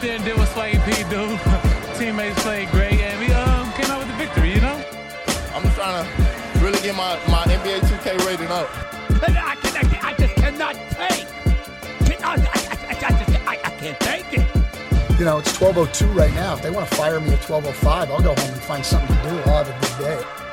Out there and did what Swaggy P do. Teammates played great, and we um, came out with the victory, you know? I'm just trying to really get my, my NBA 2K rating up. I, can, I, I just cannot take. Can, I, I, I, just, I, I can't take it. You know, it's 12.02 right now. If they want to fire me at 12.05, I'll go home and find something to do. I'll have a good day.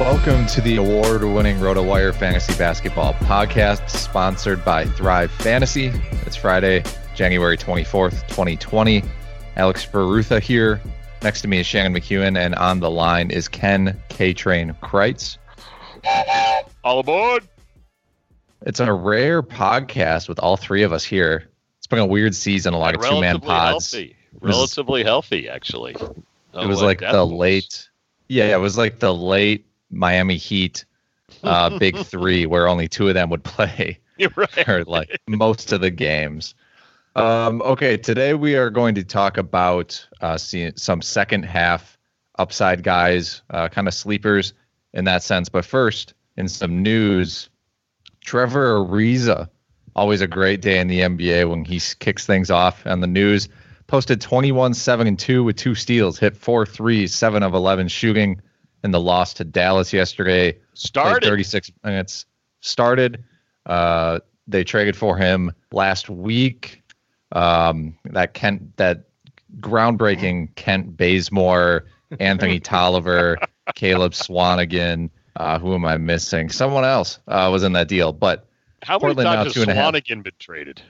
Welcome to the award winning RotoWire Fantasy Basketball Podcast, sponsored by Thrive Fantasy. It's Friday, January 24th, 2020. Alex Barutha here. Next to me is Shannon McEwen, and on the line is Ken K Train Crites. All aboard! It's a rare podcast with all three of us here. It's been a weird season, a lot of two man pods. Healthy. Relatively healthy, actually. it was oh, like the late, yeah, it was like the late Miami Heat uh, big three, where only two of them would play, right. or like most of the games. Um, okay, today we are going to talk about uh, some second half upside guys, uh, kind of sleepers in that sense. But first, in some news, Trevor Ariza, always a great day in the NBA when he kicks things off on the news. Posted 21 7 and 2 with two steals, hit four threes, 7 of 11 shooting in the loss to Dallas yesterday. Started 36 minutes. Started. Uh, they traded for him last week. Um, that Kent, that groundbreaking Kent Bazemore, Anthony Tolliver, Caleb Swanigan. Uh, who am I missing? Someone else uh, was in that deal, but how many Portland times has Swanigan been traded,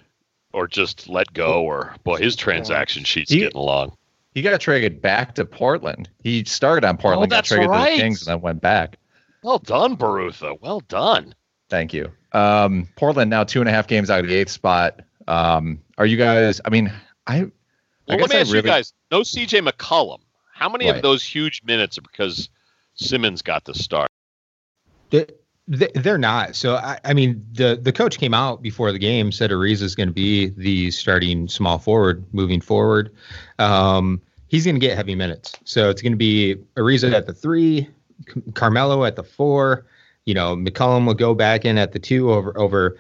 or just let go, or boy, his transaction sheet's he, getting along. He got traded back to Portland. He started on Portland, oh, got traded right. to the Kings, and then went back. Well done, Barutha. Well done. Thank you. Um, Portland now two and a half games out of the eighth spot. Um, are you guys? I mean, I. Well, I let me I ask really, you guys. No CJ McCollum. How many Right. of those huge minutes are because Simmons got the start? They, they- they're not. So I, I mean, the the coach came out before the game said Ariza is going to be the starting small forward moving forward. Um, he's going to get heavy minutes. So it's going to be Ariza at the three, Carmelo at the four. You know, McCollum will go back in at the two over over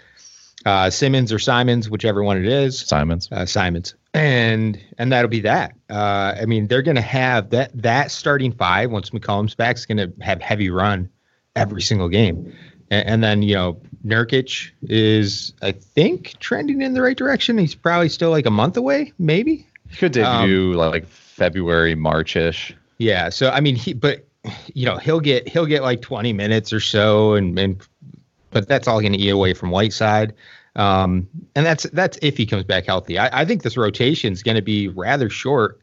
uh, Simmons or Simons, whichever one it is. Simons. Uh, Simons. And and that'll be that. Uh, I mean, they're going to have that that starting five once McCollum's back is going to have heavy run every single game. And, and, then you know Nurkic is I think trending in the right direction. He's probably still like a month away, maybe. He could debut um, like February, Marchish. Yeah. So I mean, he but you know he'll get he'll get like 20 minutes or so, and and but that's all going to eat away from Whiteside. Um, and that's that's if he comes back healthy. I, I think this rotation is going to be rather short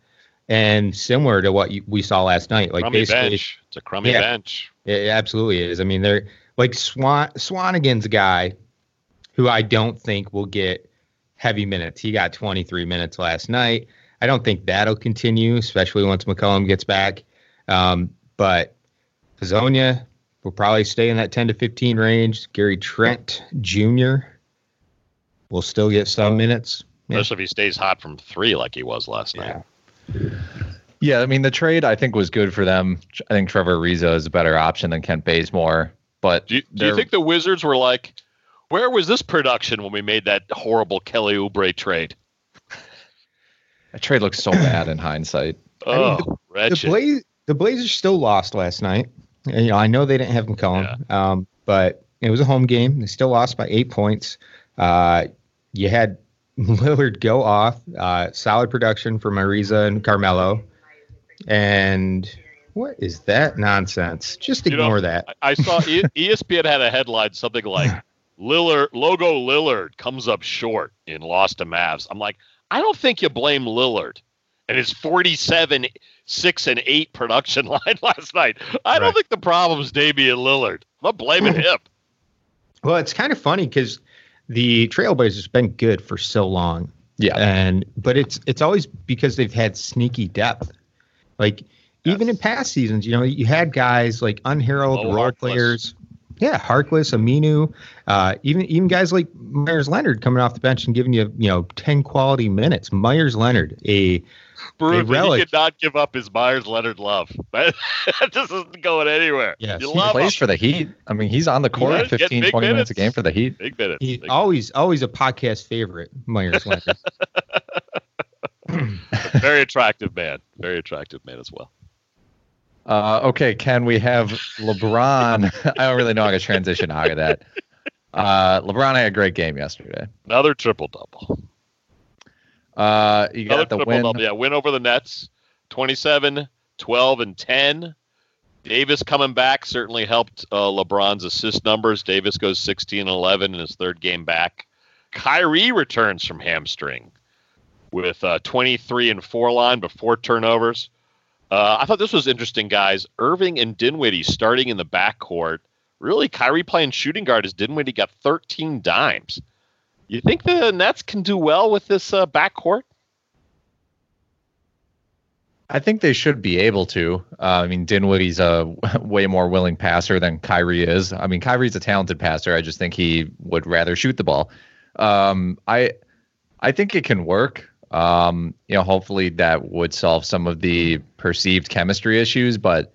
and similar to what you, we saw last night. Like crummy basically, bench. It's a crummy yeah, bench. It absolutely is. I mean, they're like Swan Swanigan's guy who I don't think will get heavy minutes. He got 23 minutes last night. I don't think that'll continue, especially once McCollum gets back. Um, but Hezonja will probably stay in that 10 to 15 range. Gary Trent Jr. will still get some minutes. Yeah. Especially if he stays hot from three like he was last night. Yeah. Yeah, I mean the trade I think was good for them. I think Trevor Ariza is a better option than Kent Bazemore. But do you, do you think the Wizards were like, where was this production when we made that horrible Kelly Oubre trade? That trade looks so bad in hindsight. Oh, I mean, the, the, Blaze, the Blazers still lost last night. And, you know, I know they didn't have McCollum, yeah. um, but it was a home game. They still lost by eight points. Uh, you had Lillard go off. Uh, solid production from Ariza and Carmelo. And what is that nonsense? Just ignore you know, that. I, I saw ESPN had a headline something like Lillard logo Lillard comes up short in loss to Mavs. I'm like, I don't think you blame Lillard and his 47 6 and 8 production line last night. I right. don't think the problem is Damian Lillard. I'm not blaming him. Well, it's kind of funny because the Trailblazers has been good for so long. Yeah. And but it's it's always because they've had sneaky depth. Like yes. even in past seasons, you know, you had guys like unheralded role Harkless. players. Yeah, Harkless, Aminu, uh, even even guys like Meyers Leonard coming off the bench and giving you you know ten quality minutes. Meyers Leonard, a Proof he could not give up his Meyers Leonard love. that just isn't going anywhere. Yeah, he plays him. for the Heat. I mean, he's on the court yeah, 15, 20 minutes. minutes a game for the Heat. Big minutes. He big always minutes. always a podcast favorite, Meyers Leonard. Very attractive man. Very attractive man as well. Uh, okay, can we have LeBron. I don't really know how to transition out of that. Uh, LeBron had a great game yesterday. Another triple double. Uh, you got the win. Double, yeah, win over the Nets, 27, 12, and 10. Davis coming back certainly helped uh, LeBron's assist numbers. Davis goes 16 11 in his third game back. Kyrie returns from hamstring with uh, 23 and 4 line, before turnovers. Uh, I thought this was interesting, guys. Irving and Dinwiddie starting in the backcourt. Really, Kyrie playing shooting guard as Dinwiddie got 13 dimes. You think the Nets can do well with this uh, backcourt? I think they should be able to. Uh, I mean, Dinwiddie's a way more willing passer than Kyrie is. I mean, Kyrie's a talented passer. I just think he would rather shoot the ball. Um, I I think it can work. Um, you know, hopefully that would solve some of the perceived chemistry issues, but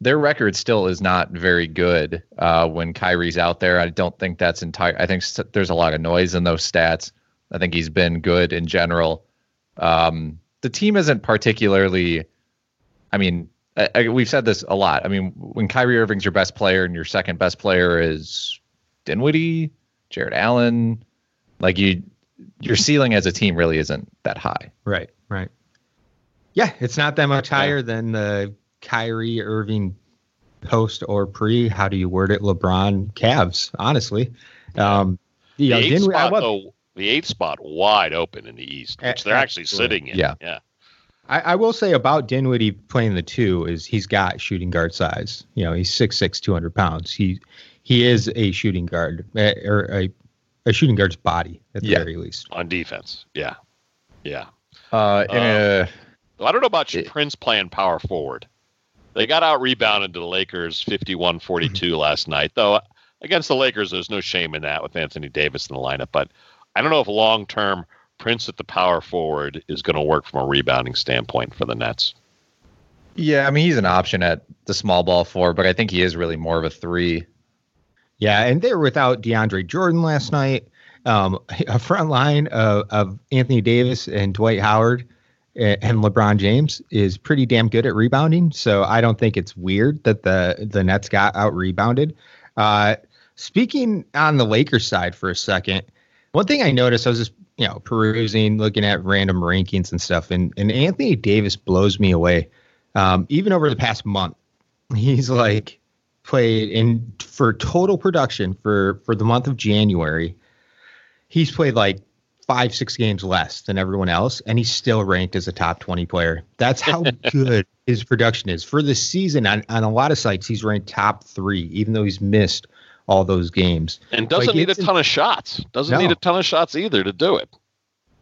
their record still is not very good uh, when Kyrie's out there. I don't think that's entire. I think st- there's a lot of noise in those stats. I think he's been good in general. Um, the team isn't particularly. I mean, I, I, we've said this a lot. I mean, when Kyrie Irving's your best player and your second best player is Dinwiddie, Jarrett Allen, like you, your ceiling as a team really isn't that high. Right. Right. Yeah, it's not that much higher yeah. than the Kyrie Irving post or pre, how do you word it? LeBron Cavs, honestly. Um, the, know, eighth spot, though, the eighth spot wide open in the East, which they're actually sitting in. Yeah. Yeah. I, I, will say about Dinwiddie playing the two is he's got shooting guard size. You know, he's 6'6", 200 pounds. He he is a shooting guard eh, or a, a shooting guard's body at the yeah. very least on defense. Yeah, yeah. Uh, in uh, a, I don't know about it, Prince playing power forward. They got out rebounded to the Lakers 51 42 mm-hmm. last night, though against the Lakers, there's no shame in that with Anthony Davis in the lineup. But I don't know if long term Prince at the power forward is going to work from a rebounding standpoint for the Nets. Yeah, I mean he's an option at the small ball four, but I think he is really more of a three. Yeah, and they were without DeAndre Jordan last night, um, a front line of, of Anthony Davis and Dwight Howard and LeBron James is pretty damn good at rebounding. So I don't think it's weird that the the Nets got out rebounded. Uh, speaking on the Lakers side for a second, one thing I noticed, I was just you know perusing, looking at random rankings and stuff, and and Anthony Davis blows me away. Um, even over the past month, he's like played in for total production for for the month of January. He's played like five six games less than everyone else, and he's still ranked as a top twenty player. That's how good his production is for the season. On on a lot of sites, he's ranked top three, even though he's missed all those games. And doesn't Like, need a ton of shots. Doesn't No. need a ton of shots either to do it.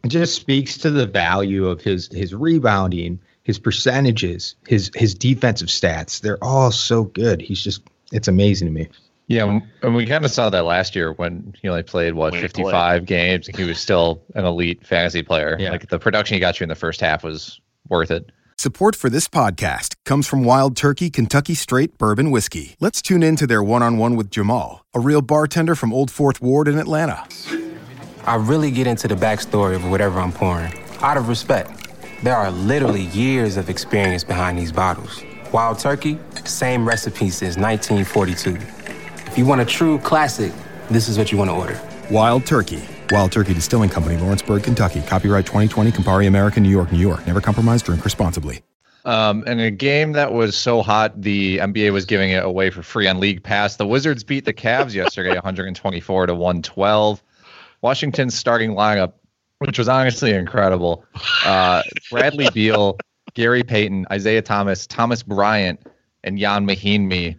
it just speaks to the value of his his rebounding, his percentages, his his defensive stats. They're all so good. He's just it's amazing to me. Yeah, and we kind of saw that last year when he only played what When he 55 games and he was still an elite fantasy player. Yeah. Like the production he got you in the first half was worth it. Support for this podcast comes from Wild Turkey Kentucky Straight Bourbon Whiskey. Let's tune in to their one on one with Jamal, a real bartender from Old Fourth Ward in Atlanta. I really get into the backstory of whatever I'm pouring, out of respect. There are literally years of experience behind these bottles. Wild Turkey, same recipe since 1942. If you want a true classic, this is what you want to order. Wild Turkey. Wild Turkey Distilling Company, Lawrenceburg, Kentucky. Copyright 2020, Campari American, New York, New York. Never compromise, drink responsibly. Um, and a game that was so hot, the NBA was giving it away for free on League Pass. The Wizards beat the Cavs yesterday, 124 to 112. Washington's starting lineup, which was honestly incredible. Uh, Bradley Beal, Gary Payton, Isaiah Thomas, Thomas Bryant, and Ian Mahinmi.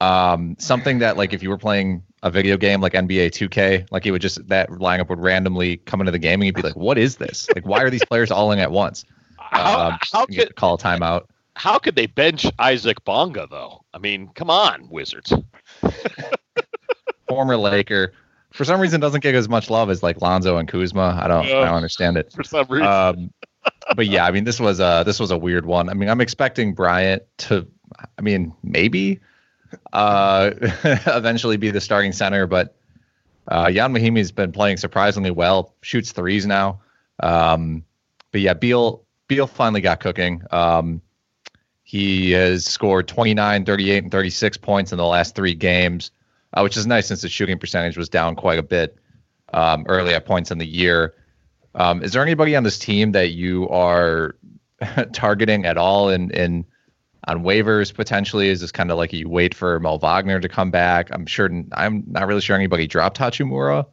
Um, something that like if you were playing a video game like NBA 2K, like it would just that lineup would randomly come into the game and you'd be like, "What is this? Like, why are these players all in at once?" How, Um, how could call a timeout. how could they bench Isaac Bonga though? I mean, come on, Wizards. former Laker. For some reason, doesn't get as much love as like Lonzo and Kuzma. I don't, I don't understand it. For some reason. Um, but yeah, I mean, this was a this was a weird one. I mean, I'm expecting Bryant to, I mean, maybe uh, eventually be the starting center, but uh, Ian Mahinmi's been playing surprisingly well. Shoots threes now. Um, but yeah, Beal Beal finally got cooking. Um, he has scored 29, 38, and 36 points in the last three games, uh, which is nice since his shooting percentage was down quite a bit um, early at points in the year. Um, is there anybody on this team that you are targeting at all in, in on waivers potentially? Is this kind of like you wait for Mel Wagner to come back? I'm sure I'm not really sure anybody dropped Hachimura.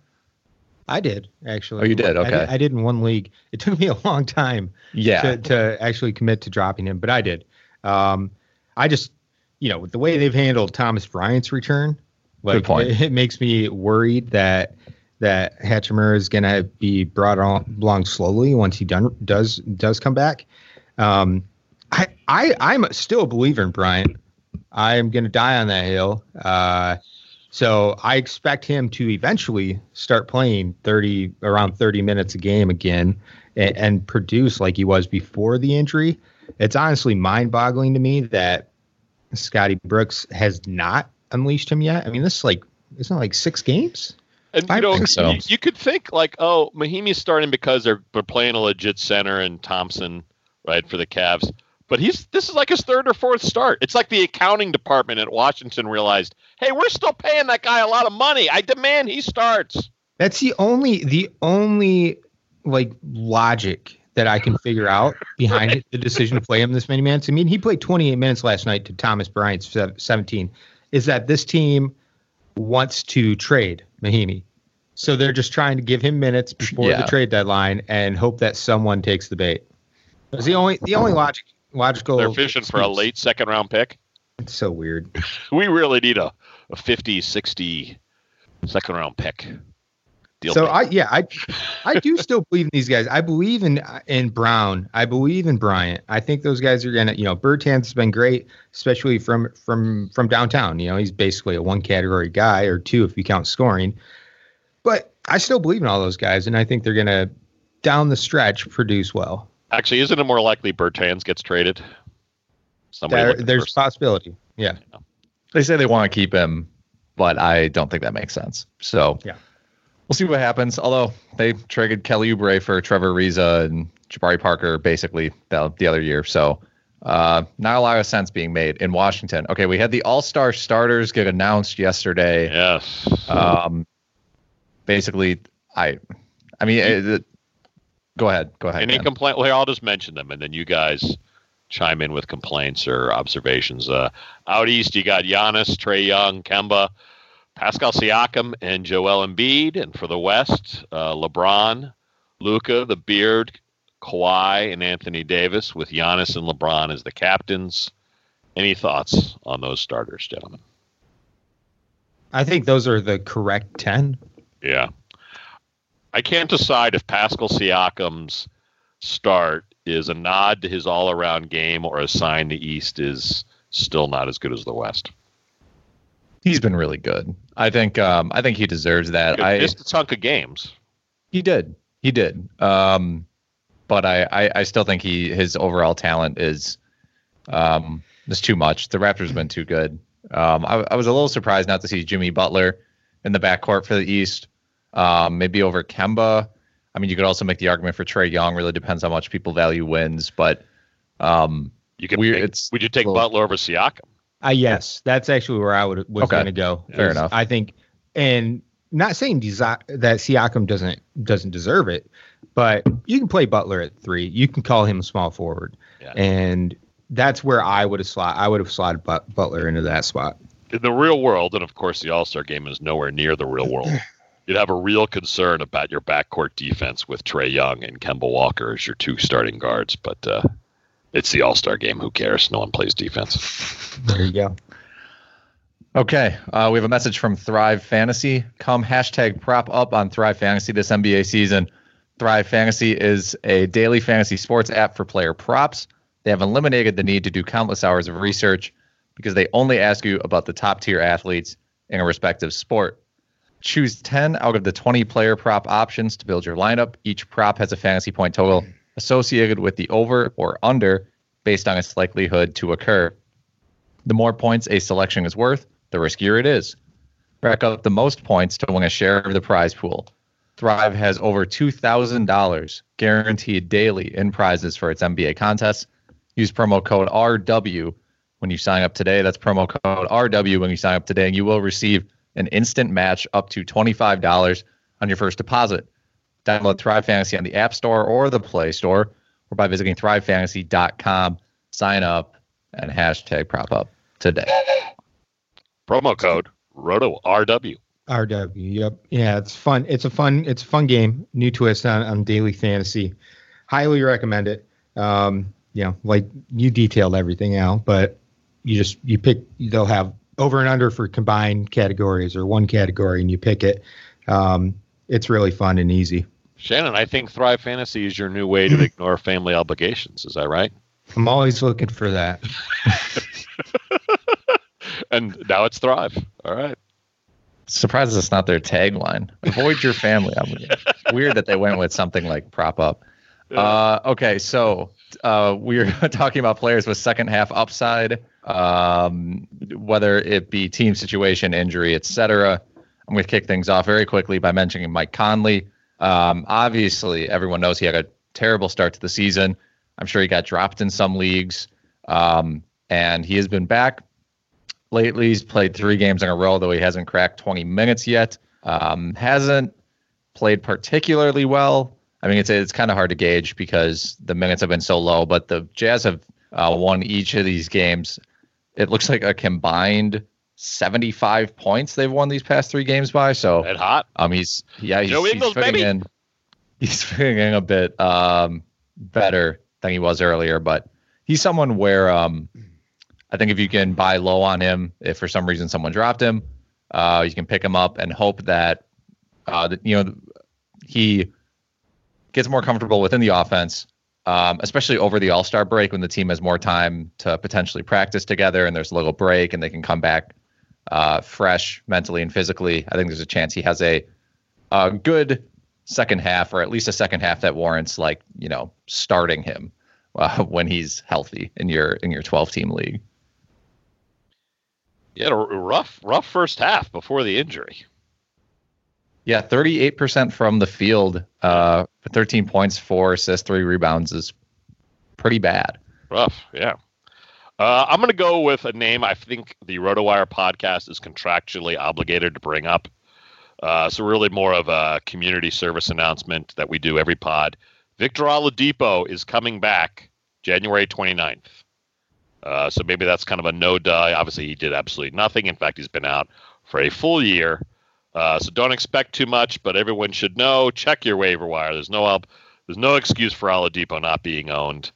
I did actually. Oh, you did? I Okay. I did in one league. It took me a long time Yeah. to, to actually commit to dropping him, but I did. Um, I just, you know, with the way they've handled Thomas Bryant's return, like. It, it makes me worried that that Hachimura is going to be brought on, along slowly once he done does does come back. Um, I I I'm still a believer in Bryant. I am going to die on that hill. Uh, so I expect him to eventually start playing 30 around 30 minutes a game again and, and produce like he was before the injury. It's honestly mind-boggling to me that Scotty Brooks has not unleashed him yet. I mean, this is like isn't it like six games? And I you know, so. you, you could think like, oh, Mahinmi's starting because they're, they're playing a legit center and Thompson, right, for the Cavs. But he's this is like his third or fourth start. It's like the accounting department at Washington realized, hey, we're still paying that guy a lot of money. I demand he starts. That's the only the only like logic that I can figure out behind it, the decision to play him this many minutes. I mean, he played 28 minutes last night to Thomas Bryant's 17. Is that this team wants to trade Mahinmi? So they're just trying to give him minutes before Yeah. the trade deadline and hope that someone takes the bait. It's the only the only logic logical. They're fishing for a late second round pick. It's so weird. We really need a, a 50, 60 second round pick. Deal so. I yeah I I do still believe in these guys. I believe in in Brown. I believe in Bryant. I think those guys are gonna you know Bertans has been great, especially from from from downtown. You know he's basically a one category guy or two if you count scoring. But I still believe in all those guys, and I think they're gonna down the stretch produce well. Actually, isn't it more likely Bertans gets traded? Somebody There, there's for- a possibility. Yeah. They say they want to keep him, but I don't think that makes sense. So Yeah. We'll see what happens. Although they traded Kelly Oubre for Trevor Ariza and Jabari Parker basically the, the other year, so uh, not a lot of sense being made in Washington. Okay, we had the All Star starters get announced yesterday. Yes. Um, basically, I, I mean, it, go ahead, go ahead. Any complaint? Well, I'll just mention them, and then you guys chime in with complaints or observations. Uh, out east, you got Giannis, Trae Young, Kemba, Pascal Siakam, and Joel Embiid. And for the West, uh, LeBron, Luka, the Beard, Kawhi, and Anthony Davis, with Giannis and LeBron as the captains. Any thoughts on those starters, gentlemen? I think those are the correct 10. Yeah. I can't decide if Pascal Siakam's start is a nod to his all around game or a sign the East is still not as good as the West. He's been really good. I think. Um, I think he deserves that. He I missed a chunk of games. He did. He did. Um, but I, I, I still think he his overall talent is um is too much. The Raptors have been too good. Um, I, I was a little surprised not to see Jimmy Butler in the backcourt for the East. Um, maybe over Kemba. I mean, you could also make the argument for Trae Young. Really depends how much people value wins, but um, You. Weird- make- it's would you take little- Butler over Siakam? Uh, yes, that's actually where I would was Okay. going to go. Fair enough. I think, and not saying desi- that Siakam doesn't doesn't deserve it, but you can play Butler at three. You can call him a small forward, Yeah. and that's where I would have slot. I would have slotted But- Butler into that spot. In the real world, and of course the All Star game is nowhere near the real world. You'd have a real concern about your backcourt defense with Trae Young and Kemba Walker as your two starting guards, but uh, it's the All Star game. Who cares? No one plays defense. There you go. Okay, uh, we have a message from Thrive Fantasy. Come hashtag prop up on Thrive Fantasy this NBA season. Thrive Fantasy is a daily fantasy sports app for player props. They have eliminated the need to do countless hours of research because they only ask you about the top tier athletes in a respective sport. Choose 10 out of the 20 player prop options to build your lineup. Each prop has a fantasy point total associated with the over or under based on its likelihood to occur. The more points a selection is worth, the riskier it is. Rack up the most points to win a share of the prize pool. Thrive has over $2,000 guaranteed daily in prizes for its NBA contests. Use promo code RW when you sign up today. That's promo code RW when you sign up today, and you will receive an instant match up to $25 on your first deposit. Download Thrive Fantasy on the App Store or the Play Store, or by visiting thrivefantasy.com. Sign up and hashtag prop up today. Promo code Roto RW. RW. Yep. Yeah, it's fun. It's a fun. It's a fun game. New twist on on daily fantasy. Highly recommend it. Um, you know, like you detailed everything out, but you just you pick. They'll have over and under for combined categories or one category, and you pick it. Um, it's really fun and easy. Shannon, I think Thrive Fantasy is your new way to ignore family obligations. Is that right? I'm always looking for that. And now it's Thrive. All right. Surprised it's not their tagline. Avoid your family. I mean, weird that they went with something like prop up. Uh, okay, so uh, we're talking about players with second half upside, um, whether it be team situation, injury, etc. I'm going to kick things off very quickly by mentioning Mike Conley. Um, obviously, everyone knows he had a terrible start to the season. I'm sure he got dropped in some leagues, um, and he has been back lately. He's played three games in a row, though he hasn't cracked 20 minutes yet. Um, hasn't played particularly well. I mean, it's it's kind of hard to gauge because the minutes have been so low. But the Jazz have uh, won each of these games. It looks like a combined 75 points they've won these past three games by. So Red hot. um, he's yeah, he's, Joe he's fitting baby. in. He's fitting in a bit um, better than he was earlier, but he's someone where um, I think if you can buy low on him, if for some reason someone dropped him, uh, you can pick him up and hope that uh, that, you know he gets more comfortable within the offense, um, especially over the All Star break when the team has more time to potentially practice together and there's a little break and they can come back uh, fresh mentally and physically. I think there's a chance he has a, a good second half or at least a second half that warrants like you know starting him uh, when he's healthy in your in your 12 team league. He had a r- rough, rough first half before the injury. Yeah, 38% from the field, uh, 13 points, four assists, three rebounds is pretty bad. Rough, yeah. Uh, I'm going to go with a name I think the RotoWire podcast is contractually obligated to bring up. Uh, so really more of a community service announcement that we do every pod. Victor Oladipo is coming back January 29th. Uh, so maybe that's kind of a no die. Obviously, he did absolutely nothing. In fact, he's been out for a full year. Uh, so don't expect too much, but everyone should know. Check your waiver wire. There's no help. There's no excuse for Oladipo not being owned.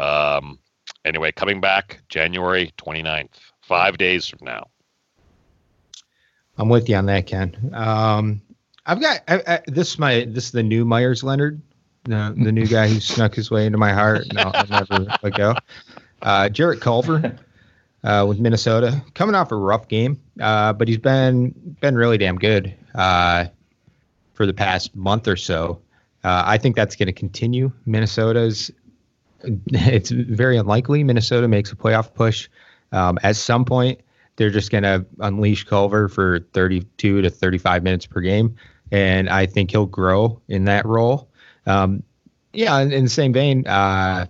Um, anyway, coming back January 29th, five days from now. I'm with you on that, Ken. Um, I've got I, I, this. Is my this is the new Meyers Leonard, the, the new guy who snuck his way into my heart. No, I'll never let go. Uh, Jarrett Culver uh, with Minnesota, coming off a rough game, uh, but he's been been really damn good uh, for the past month or so. Uh, I think that's going to continue. Minnesota's it's very unlikely Minnesota makes a playoff push. Um, at some point, they're just going to unleash Culver for 32 to 35 minutes per game, and I think he'll grow in that role. Um, yeah, in, in, the same vein, uh,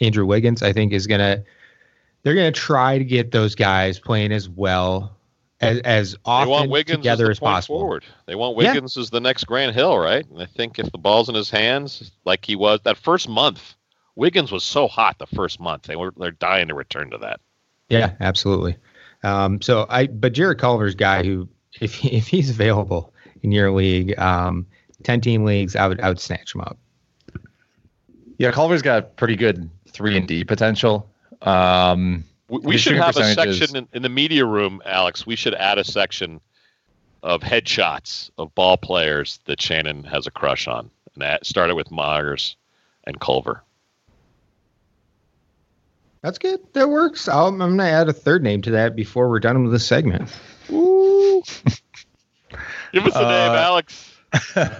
Andrew Wiggins, I think, is going to they're going to try to get those guys playing as well as, as often they want Wiggins together as, as possible. Forward. They want Wiggins yeah. as the next Grant Hill, right? And I think if the ball's in his hands, like he was that first month, Wiggins was so hot the first month. They were they're dying to return to that. Yeah, absolutely. Um, so I, but Jarrett Culver's guy who, if if he's available in your league, um, ten team leagues, I would I would snatch him up. Yeah, Culver's got pretty good three and D potential. Um, we, we should have a section in, in, the media room, Alex. We should add a section of headshots of ball players that Shannon has a crush on, and that started with Meyers and Culver. That's good. That works. i am going to add a third name to that before we're done with this segment. Ooh. Give us a uh, name, Alex. uh,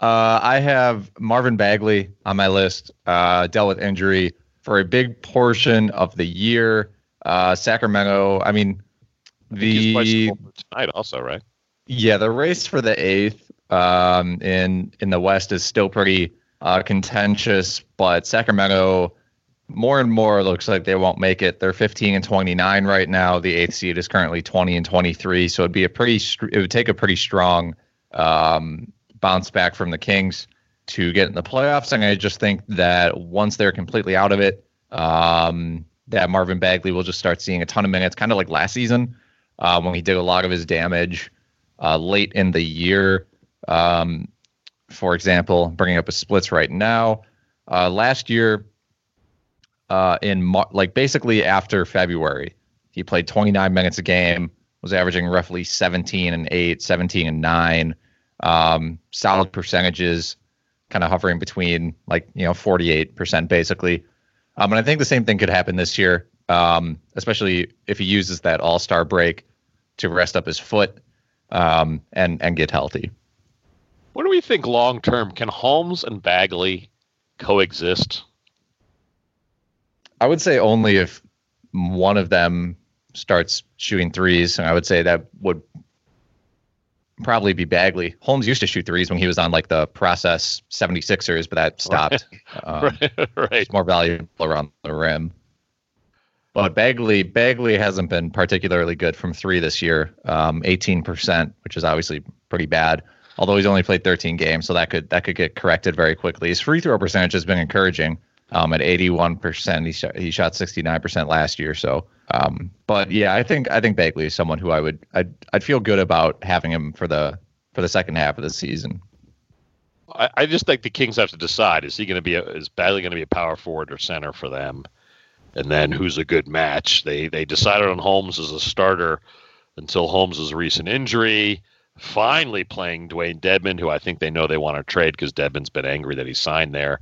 I have Marvin Bagley on my list. Uh, dealt with injury for a big portion of the year. Uh, Sacramento. I mean, the tonight also, right? Yeah, the race for the eighth um, in in the West is still pretty uh, contentious, but Sacramento more and more looks like they won't make it. They're 15 and 29 right now. The eighth seed is currently 20 and 23. So it'd be a pretty, it would take a pretty strong um, bounce back from the Kings to get in the playoffs. And I just think that once they're completely out of it, um, that Marvin Bagley will just start seeing a ton of minutes, kind of like last season uh, when he did a lot of his damage uh, late in the year. Um, for example, bringing up a splits right now. Uh, last year, uh, in Mar- like basically after February. He played 29 minutes a game, was averaging roughly 17 and 8, 17 and 9. Um, solid percentages, kind of hovering between like, you know, 48% basically. Um, and I think the same thing could happen this year, um, especially if he uses that all star break to rest up his foot um, and, and get healthy. What do we think long term? Can Holmes and Bagley coexist? I would say only if one of them starts shooting threes, and I would say that would probably be Bagley. Holmes used to shoot threes when he was on like the process 76ers, but that stopped. Right. Um, right. It's more valuable around the rim. But Bagley, Bagley hasn't been particularly good from three this year. Um, 18%, which is obviously pretty bad. Although he's only played 13 games, so that could that could get corrected very quickly. His free throw percentage has been encouraging um, at 81%. He shot, he shot 69% last year. So, um, but yeah, I think I think Bagley is someone who I would I'd, I'd feel good about having him for the for the second half of the season. I, I just think the Kings have to decide: is he going to be a, is Bagley going to be a power forward or center for them? And then who's a good match? They they decided on Holmes as a starter until Holmes' recent injury. Finally playing Dewayne Dedmon, who I think they know they want to trade because Dedmon's been angry that he signed there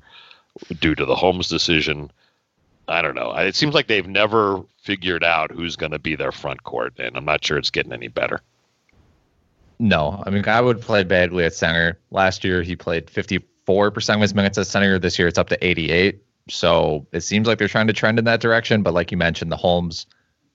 due to the Holmes decision. I don't know. It seems like they've never figured out who's going to be their front court, and I'm not sure it's getting any better. No, I mean I would play Bagley at center. Last year he played 54% of his minutes at center. This year it's up to 88. So it seems like they're trying to trend in that direction. But like you mentioned, the Holmes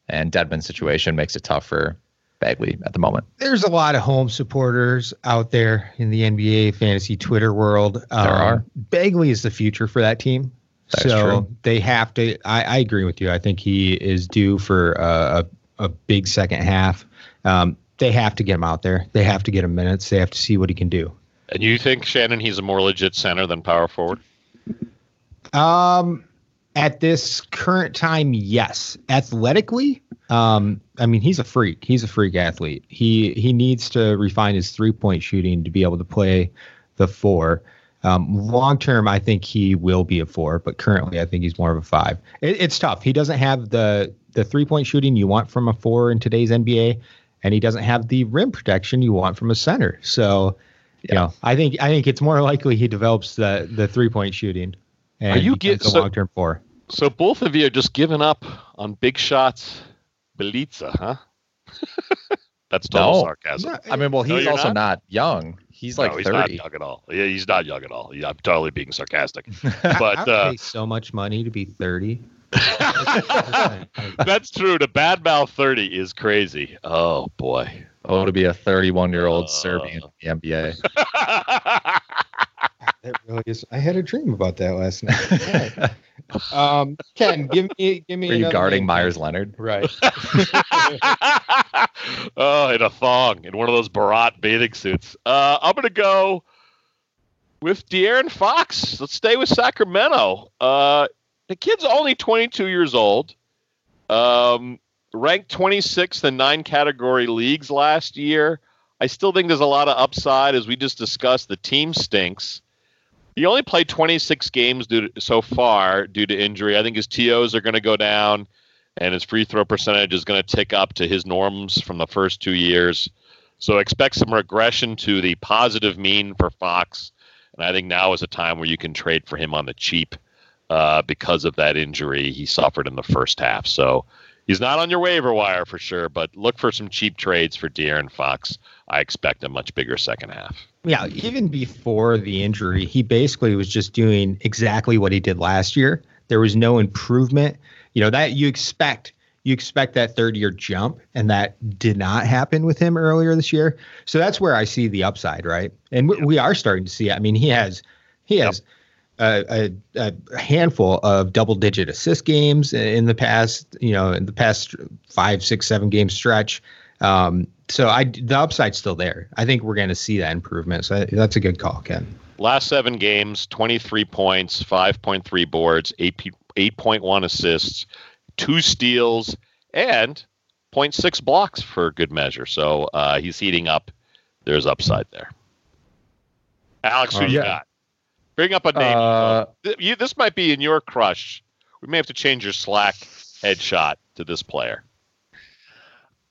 and Dedmon situation makes it tough for Bagley at the moment. There's a lot of home supporters out there in the NBA fantasy Twitter world. Um, There are. Bagley is the future for that team. That's so they have to. I, I agree with you. I think he is due for a, a, a big second half. Um, they have to get him out there. They have to get him minutes. They have to see what he can do. And you think Shannon he's a more legit center than power forward? Um, at this current time, yes. Athletically, um, I mean, he's a freak. He's a freak athlete. He he needs to refine his three point shooting to be able to play the four. Um, long term, I think he will be a four, but currently, I think he's more of a five. It, it's tough. He doesn't have the the three point shooting you want from a four in today's NBA, and he doesn't have the rim protection you want from a center. So, you know, I think I think it's more likely he develops the the three point shooting. And Are you get- a so- long term four? So both of you are just giving up on big shots, Bjelica, huh? That's total No. sarcasm. I mean, well, he's you're also not? not? young. He's like no, he's not young at all. Yeah, he's not young at all. Yeah, I'm totally being sarcastic. But I would uh, pay so much money to be 30. that's true. To badmouth 30 is crazy. Oh boy. Oh, to be a 31 year Uh. old Serbian in the NBA. That really is. I had a dream about that last night. um, Ken, give me give me. Are you guarding name. Meyers Leonard? Right. oh, in a thong, in one of those Borat bathing suits. Uh, I'm going to go with De'Aaron Fox. Let's stay with Sacramento. Uh, the kid's only 22 years old. Um, ranked 26th in nine category leagues last year. I still think there's a lot of upside, as we just discussed. The team stinks. He only played 26 games due to, so far due to injury. I think his TOs are going to go down, and his free throw percentage is going to tick up to his norms from the first two years. So expect some regression to the positive mean for Fox. And I think now is a time where you can trade for him on the cheap uh, because of that injury he suffered in the first half. So he's not on your waiver wire for sure, but look for some cheap trades for De'Aaron Fox. I expect a much bigger second half. Yeah, even before the injury, he basically was just doing exactly what he did last year. There was no improvement. You know that you expect you expect that third year jump, and that did not happen with him earlier this year. So that's where I see the upside, right? And we, we are starting to see. it. I mean, he has he has a, a, a handful of double digit assist games in the past, you know, in the past five, six, seven game stretch. Um, so I the upside's still there. I think we're going to see that improvement. So that's a good call, Ken. Last seven games, 23 points, 5.3 boards, 8, 8.1 assists, two steals, and 0.6 blocks for good measure. So uh, he's heating up. There's upside there. Alex, who Uh, you yeah. got? Bring up a name. Uh, you, this might be in your crush. We may have to change your Slack headshot to this player.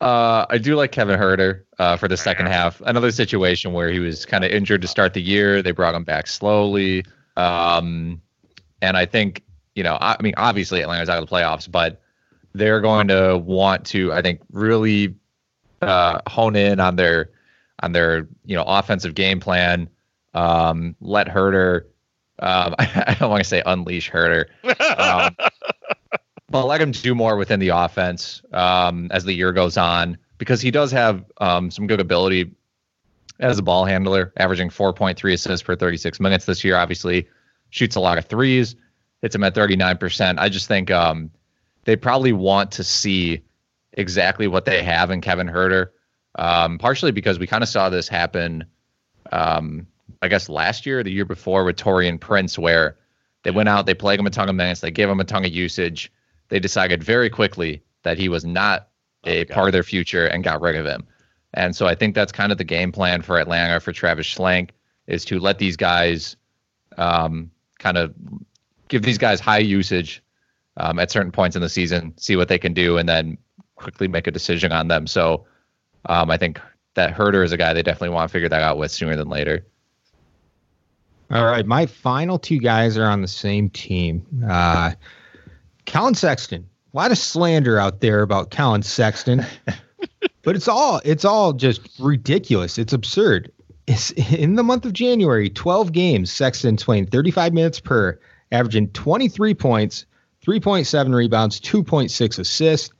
Uh, I do like Kevin Huerter uh, for the second half. Another situation where he was kind of injured to start the year. They brought him back slowly. Um, and I think, you know, I, I mean, obviously Atlanta's out of the playoffs, but they're going to want to, I think, really uh, hone in on their on their you know offensive game plan. Um, let Huerter. Um, I don't want to say unleash Huerter, Um, but let him do more within the offense um, as the year goes on because he does have um, some good ability as a ball handler, averaging 4.3 assists per 36 minutes this year. Obviously, shoots a lot of threes, hits him at 39%. I just think um, they probably want to see exactly what they have in Kevin Huerter, um, partially because we kind of saw this happen, I guess, last year, or the year before with Taurean Prince, where they went out, they played him a ton of minutes, they gave him a ton of usage. They decided very quickly that he was not a part of their future and got rid of him. And so I think that's kind of the game plan for Atlanta for Travis Schlenk is to let these guys um, kind of give these guys high usage um, at certain points in the season, see what they can do, and then quickly make a decision on them. So um, I think that Huerter is a guy they definitely want to figure that out with sooner than later. All right, my final two guys are on the same team. Uh, Collin Sexton. A lot of slander out there about Collin Sexton, but it's all it's all just ridiculous. It's absurd. It's in the month of January, 12 games. Sexton's playing 35 minutes per, averaging 23 points, 3.7 rebounds, 2.6 assists,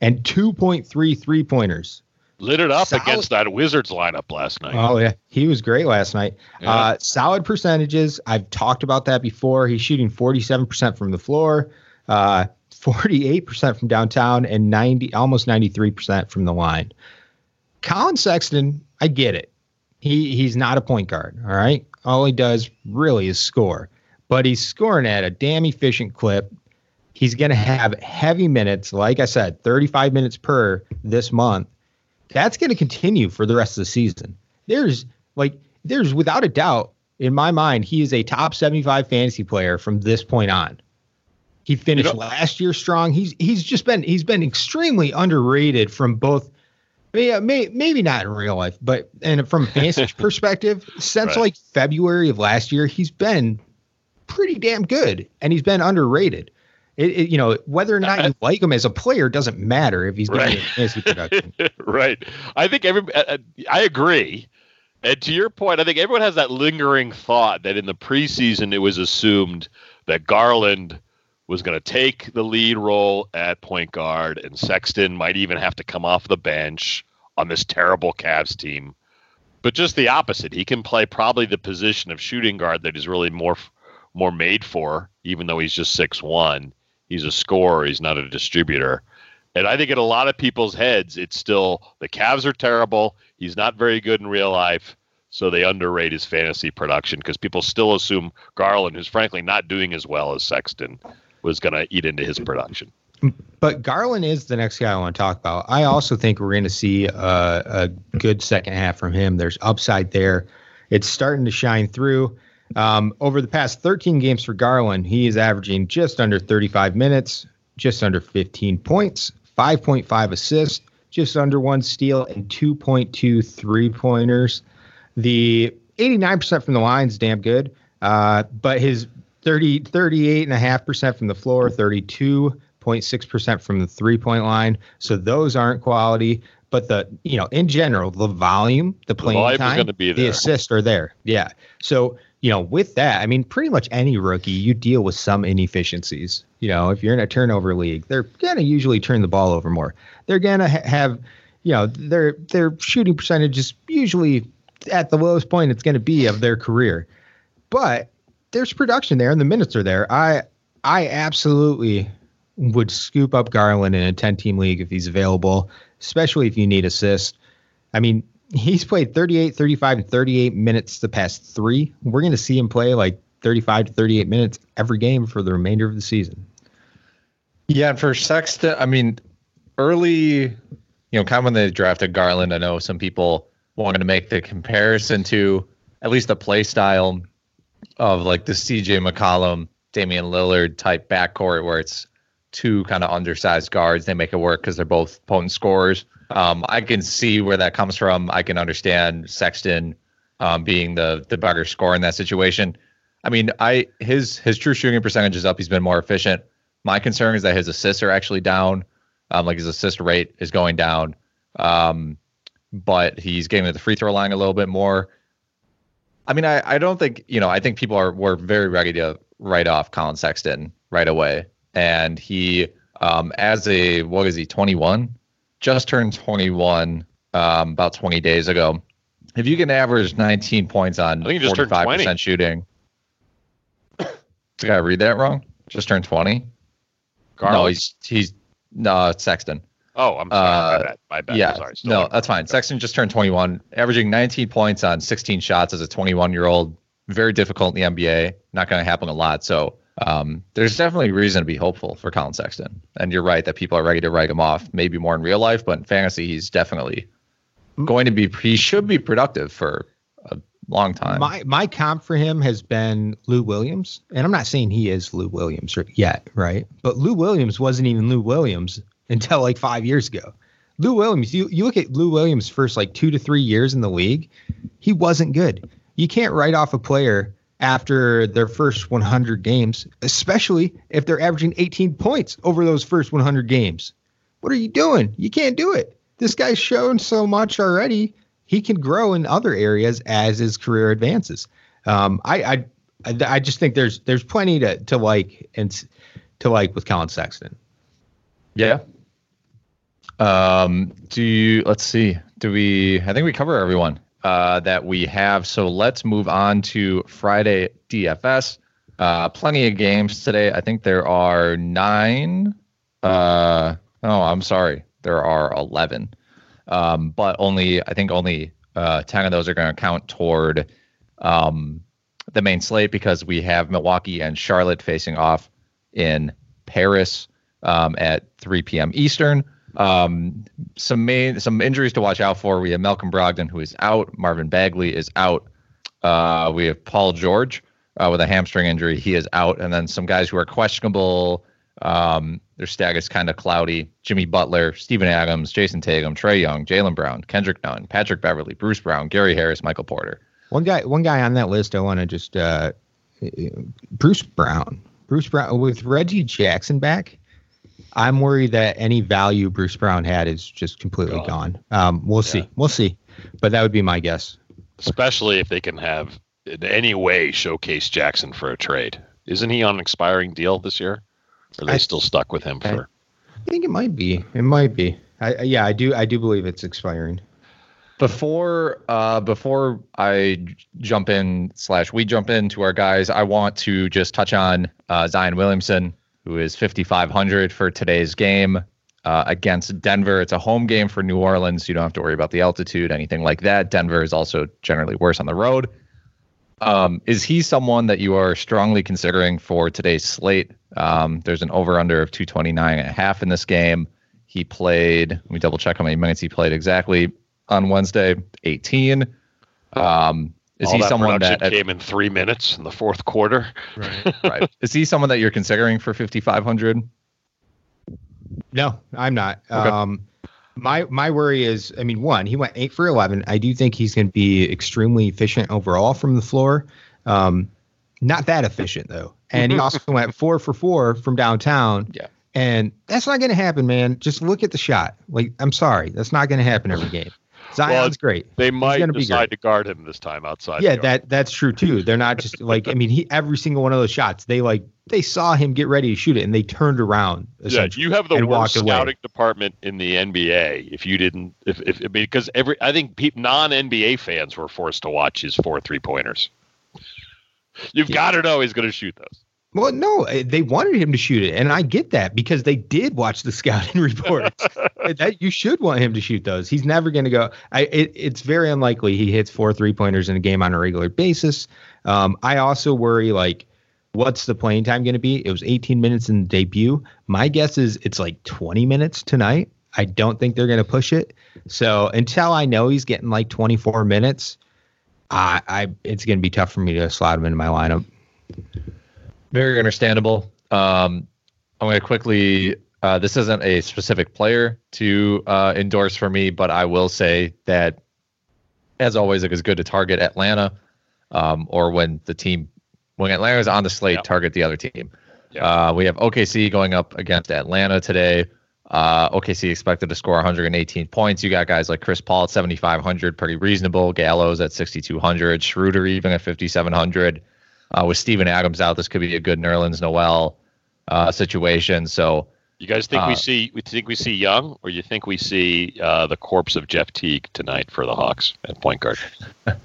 and 2.3 three pointers. Lit it up Solid- against that Wizards lineup last night. Oh yeah, he was great last night. Yeah. Uh, solid percentages. I've talked about that before. He's shooting 47% from the floor, uh, 48% from downtown, and 90 almost 93% from the line. Collin Sexton, I get it. He he's not a point guard. All right, all he does really is score, but he's scoring at a damn efficient clip. He's going to have heavy minutes, like I said, 35 minutes per this month that's going to continue for the rest of the season. There's like there's without a doubt in my mind he is a top 75 fantasy player from this point on. He finished You know- last year strong. He's he's just been he's been extremely underrated from both yeah, may, maybe not in real life, but and from a fantasy perspective, since Right. like February of last year, he's been pretty damn good, and he's been underrated. It, it- you know whether or not you like him as a player doesn't matter if he's Right. fantasy production. right. I think every uh, uh, I agree. And to your point, I think everyone has that lingering thought that in the preseason it was assumed that Garland was going to take the lead role at point guard and Sexton might even have to come off the bench on this terrible Cavs team. But just the opposite. He can play probably the position of shooting guard that he's really more more made for, even though he's just six one. He's a scorer, he's not a distributor. And I think in a lot of people's heads, it's still the Cavs are terrible. He's not very good in real life. So they underrate his fantasy production because people still assume Garland, who's frankly not doing as well as Sexton, was going to eat into his production. But Garland is the next guy I want to talk about. I also think we're going to see a, a good second half from him. There's upside there. It's starting to shine through. Um, over the past 13 games for Garland, he is averaging just under 35 minutes, just under 15 points, 5.5 assists, just under one steal, and 2.2 three pointers. The 89% from the line is damn good, uh, but his 30, 38.5% from the floor, 32.6% from the three point line. So those aren't quality. But the, you know, in general, the volume, the playing volume time, the assists are there. Yeah. So, you know, with that, I mean, pretty much any rookie, you deal with some inefficiencies. You know, if you're in a turnover league, they're to usually turn the ball over more. They're to ha- have, you know, their their shooting percentage is usually at the lowest point it's going to be of their career. But there's production there and the minutes are there. I I absolutely would scoop up Garland in a 10 team league if he's available, especially if you need assist. I mean, he's played 38, 35, and 38 minutes the past three. We're going to see him play like 35 to 38 minutes every game for the remainder of the season. Yeah, and for Sexton, I mean, early, you know, kind of when they drafted Garland, I know some people wanted to make the comparison to at least the play style of like the CJ McCollum, Damian Lillard type backcourt where it's two kind of undersized guards. They make it work because they're both potent scorers. Um, I can see where that comes from. I can understand Sexton um, being the the better scorer in that situation. I mean, I his his true shooting percentage is up. He's been more efficient. My concern is that his assists are actually down. Um, like his assist rate is going down. Um, but he's getting to the free throw line a little bit more. I mean, I, I don't think, you know, I think people are were very ready to write off Collin Sexton right away. And he um as a what is he, 21? Just turned 21 um about 20 days ago. If you can average 19 points on I think he just turned 20. 45% shooting. Did I read that wrong? Just turned 20? No, he's he's no Sexton. Oh, I'm sorry. Uh, my bad. My bad. Yeah, Sorry. No, that's fine. Sexton just turned 21, averaging 19 points on 16 shots as a 21 year old. Very difficult in the NBA. Not going to happen a lot. So um, there's definitely reason to be hopeful for Collin Sexton. And you're right that people are ready to write him off. Maybe more in real life, but in fantasy, he's definitely going to be. He should be productive for a long time. My my comp for him has been Lou Williams, and I'm not saying he is Lou Williams yet, right? But Lou Williams wasn't even Lou Williams until like five years ago. Lou Williams, you you look at Lou Williams' first like two to three years in the league, he wasn't good. You can't write off a player after their first 100 games, especially if they're averaging 18 points over those first 100 games. What are you doing? You can't do it. This guy's shown so much already. He can grow in other areas as his career advances. Um, I, I, I, just think there's there's plenty to to like and to like with Collin Sexton. Yeah. Um, do you let's see. do we? I think we cover everyone uh, that we have. So let's move on to Friday DFS. Uh, plenty of games today. I think there are nine. Uh, oh, I'm sorry. There are 11. Um, but only, I think only uh, 10 of those are going to count toward um, the main slate because we have Milwaukee and Charlotte facing off in Paris um, at 3 p.m. Eastern. Um, some main some injuries to watch out for. We have Malcolm Brogdon who is out. Marvin Bagley is out. Uh, we have Paul George uh, with a hamstring injury. He is out, and then some guys who are questionable. Um, their status kind of cloudy. Jimmy Butler, Steven Adams, Jayson Tatum, Trae Young, Jaylen Brown, Kendrick Nunn, Patrick Beverley, Bruce Brown, Gary Harris, Michael Porter. One guy, one guy on that list. I want to just uh, Bruce Brown. Bruce Brown with Reggie Jackson back. I'm worried that any value Bruce Brown had is just completely gone. gone. Um, we'll yeah. see. We'll see. But that would be my guess. Especially if they can have in any way showcase Jackson for a trade. Isn't he on an expiring deal this year? Or are they I, still stuck with him for? I think it might be. It might be. I, yeah, I do. I do believe it's expiring. Before uh, before I jump in slash we jump into our guys, I want to just touch on uh, Zion Williamson, who is 5500 for today's game uh, against Denver. It's a home game for New Orleans. You don't have to worry about the altitude, anything like that. Denver is also generally worse on the road. Um, is he someone that you are strongly considering for today's slate? Um, there's an over under of 229 and a half in this game. He played, let me double check how many minutes he played exactly on Wednesday 18. Um, is All he that someone that came in three minutes in the fourth quarter? Right. right. Is he someone that you're considering for 5,500? No, I'm not. Okay. Um, my my worry is, I mean, one, he went eight for eleven. I do think he's going to be extremely efficient overall from the floor. Um, not that efficient though, and he also went four for four from downtown. Yeah, and that's not going to happen, man. Just look at the shot. Like, I'm sorry, that's not going to happen every game. Zion's well, great. They might decide to guard him this time outside. Yeah, that that's true too. They're not just like I mean, he every single one of those shots, they like they saw him get ready to shoot it and they turned around. Yeah, you have the worst scouting department in the NBA. If you didn't, if if I because every I think non NBA fans were forced to watch his four three pointers. You've yeah. got to know he's going to shoot those. Well, no, eh, they wanted him to shoot it, and I get that because they did watch the scouting reports. that you should want him to shoot those. He's never going to go. I it, it's very unlikely he hits four three pointers in a game on a regular basis. Um, I also worry like, what's the playing time going to be? It was 18 minutes in the debut. My guess is it's like 20 minutes tonight. I don't think they're going to push it. So until I know he's getting like 24 minutes, I, I it's going to be tough for me to slot him into my lineup. Very understandable. Um, I'm going to quickly. Uh, this isn't a specific player to uh, endorse for me, but I will say that, as always, it is good to target Atlanta, um, or when the team, when Atlanta is on the slate, yeah. target the other team. Yeah. Uh, we have OKC going up against Atlanta today. Uh, OKC expected to score 118 points. You got guys like Chris Paul at 7,500, pretty reasonable. Gallows at 6,200. Schroeder even at 5,700. Uh, with Steven Adams out, this could be a good Nerlens Noel uh, situation. So, you guys think uh, we see we think we see Young, or you think we see uh, the corpse of Jeff Teague tonight for the Hawks at point guard?